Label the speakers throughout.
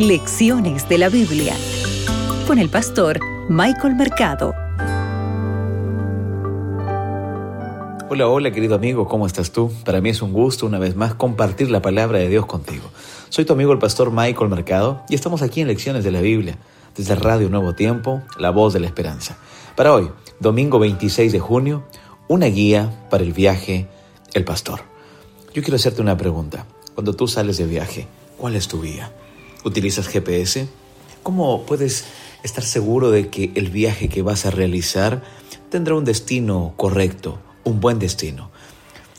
Speaker 1: Lecciones de la Biblia con el pastor Michael Mercado.
Speaker 2: Hola, hola querido amigo, ¿cómo estás tú? Para mí es un gusto una vez más compartir la palabra de Dios contigo. Soy tu amigo el pastor Michael Mercado y estamos aquí en Lecciones de la Biblia, desde Radio Nuevo Tiempo, la voz de la esperanza. Para hoy, domingo 26 de junio, una guía para el viaje El Pastor. Yo quiero hacerte una pregunta. Cuando tú sales de viaje, ¿cuál es tu guía? ¿Utilizas GPS? ¿Cómo puedes estar seguro de que el viaje que vas a realizar tendrá un destino correcto, un buen destino?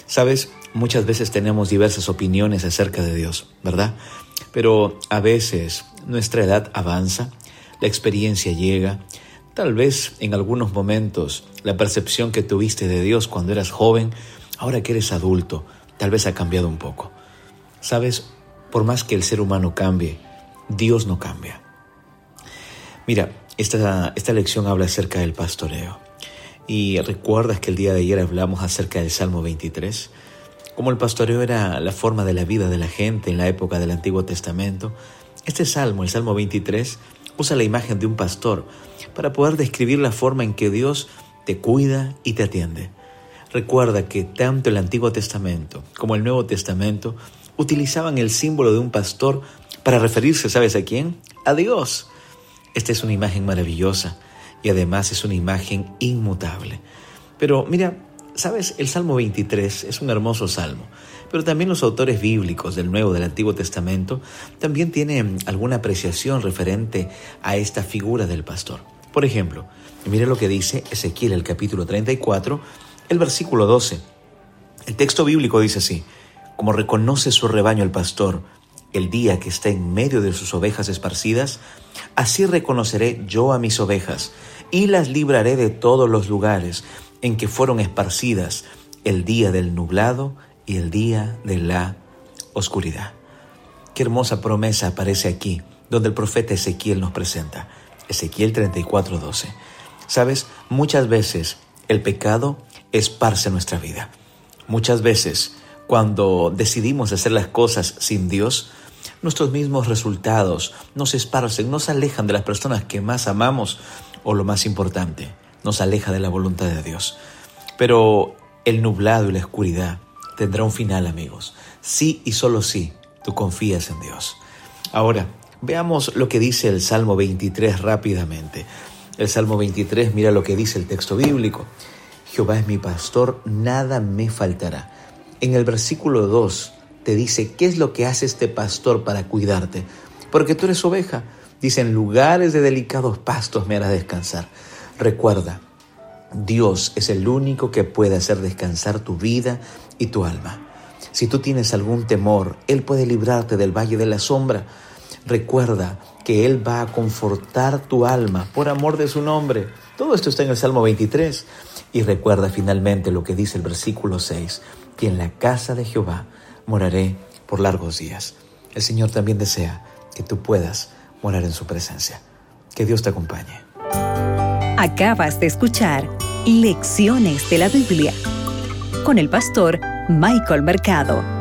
Speaker 2: Sabes, muchas veces tenemos diversas opiniones acerca de Dios, ¿verdad? Pero a veces nuestra edad avanza, la experiencia llega, tal vez en algunos momentos la percepción que tuviste de Dios cuando eras joven, ahora que eres adulto, tal vez ha cambiado un poco. Sabes, por más que el ser humano cambie, Dios no cambia. Mira, esta, esta lección habla acerca del pastoreo. Y recuerdas que el día de ayer hablamos acerca del Salmo 23, como el pastoreo era la forma de la vida de la gente en la época del Antiguo Testamento. Este salmo, el Salmo 23, usa la imagen de un pastor para poder describir la forma en que Dios te cuida y te atiende. Recuerda que tanto el Antiguo Testamento como el Nuevo Testamento utilizaban el símbolo de un pastor para referirse, ¿sabes a quién? A Dios. Esta es una imagen maravillosa y además es una imagen inmutable. Pero mira, ¿sabes? El Salmo 23 es un hermoso salmo, pero también los autores bíblicos del Nuevo del Antiguo Testamento también tienen alguna apreciación referente a esta figura del pastor. Por ejemplo, mira lo que dice Ezequiel el capítulo 34, el versículo 12. El texto bíblico dice así, como reconoce su rebaño el pastor el día que está en medio de sus ovejas esparcidas, así reconoceré yo a mis ovejas y las libraré de todos los lugares en que fueron esparcidas el día del nublado y el día de la oscuridad. Qué hermosa promesa aparece aquí, donde el profeta Ezequiel nos presenta. Ezequiel 34:12. Sabes, muchas veces el pecado esparce nuestra vida. Muchas veces, cuando decidimos hacer las cosas sin Dios, nuestros mismos resultados nos esparcen, nos alejan de las personas que más amamos o lo más importante, nos aleja de la voluntad de Dios. Pero el nublado y la oscuridad tendrá un final, amigos. Sí y solo sí, tú confías en Dios. Ahora, veamos lo que dice el Salmo 23 rápidamente. El Salmo 23, mira lo que dice el texto bíblico. Jehová es mi pastor, nada me faltará. En el versículo 2 te dice, ¿qué es lo que hace este pastor para cuidarte? Porque tú eres oveja. Dice, en lugares de delicados pastos me harás descansar. Recuerda, Dios es el único que puede hacer descansar tu vida y tu alma. Si tú tienes algún temor, Él puede librarte del valle de la sombra. Recuerda que Él va a confortar tu alma por amor de su nombre. Todo esto está en el Salmo 23. Y recuerda finalmente lo que dice el versículo 6, que en la casa de Jehová moraré por largos días. El Señor también desea que tú puedas morar en su presencia. Que Dios te acompañe.
Speaker 1: Acabas de escuchar Lecciones de la Biblia con el pastor Michael Mercado.